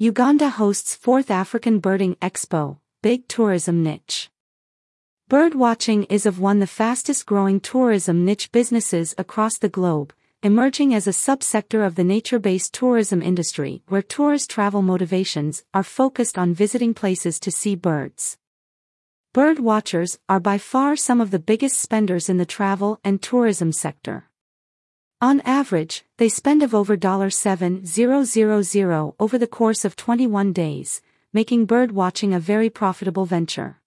Uganda hosts 4th African Birding Expo, big tourism niche. Bird watching is of one the fastest growing tourism niche businesses across the globe, emerging as a subsector of the nature-based tourism industry where tourist travel motivations are focused on visiting places to see birds. Bird watchers are by far some of the biggest spenders in the travel and tourism sector. On average, they spend of over $7,000 over the course of 21 days, making bird watching a very profitable venture.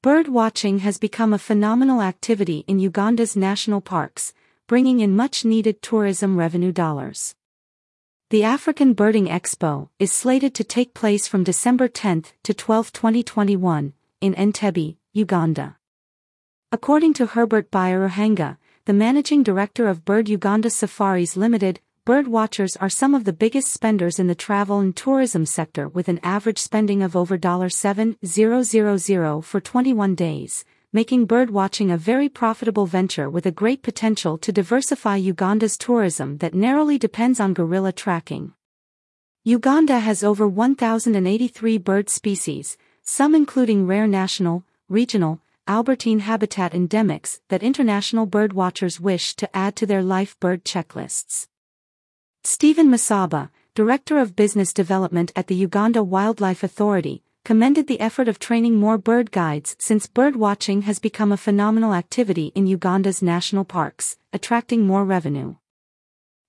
Bird watching has become a phenomenal activity in Uganda's national parks, bringing in much needed tourism revenue dollars. The African Birding Expo is slated to take place from December 10 to 12, 2021, in Entebbe, Uganda. According to Herbert Byaruhanga, the managing director of Bird Uganda Safaris Limited, bird watchers are some of the biggest spenders in the travel and tourism sector with an average spending of over $7,000 for 21 days, making bird watching a very profitable venture with a great potential to diversify Uganda's tourism that narrowly depends on gorilla tracking. Uganda has over 1,083 bird species, some including rare national, regional, Albertine habitat endemics that international birdwatchers wish to add to their life bird checklists. Stephen Masaba, Director of Business Development at the Uganda Wildlife Authority, commended the effort of training more bird guides since bird watching has become a phenomenal activity in Uganda's national parks, attracting more revenue.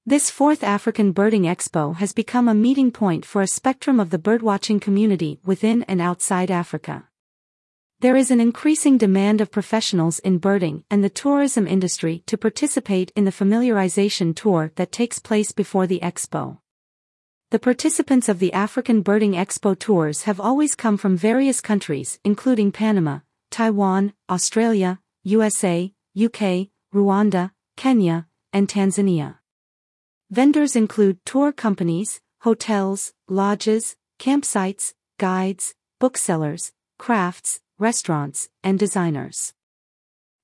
This fourth African Birding Expo has become a meeting point for a spectrum of the birdwatching community within and outside Africa. There is an increasing demand of professionals in birding and the tourism industry to participate in the familiarization tour that takes place before the expo. The participants of the African Birding Expo tours have always come from various countries including Panama, Taiwan, Australia, USA, UK, Rwanda, Kenya, and Tanzania. Vendors include tour companies, hotels, lodges, campsites, guides, booksellers, crafts, restaurants, and designers.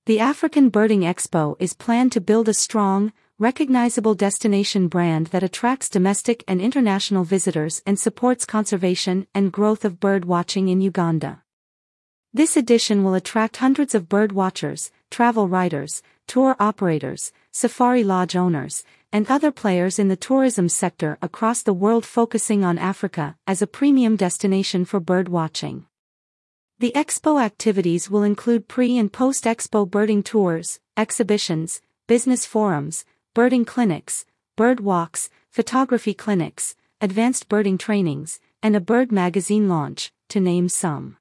The African Birding Expo is planned to build a strong, recognizable destination brand that attracts domestic and international visitors and supports conservation and growth of bird watching in Uganda. This edition will attract hundreds of bird watchers, travel writers, tour operators, safari lodge owners, and other players in the tourism sector across the world focusing on Africa as a premium destination for bird watching. The expo activities will include pre and post expo birding tours, exhibitions, business forums, birding clinics, bird walks, photography clinics, advanced birding trainings, and a bird magazine launch, to name some.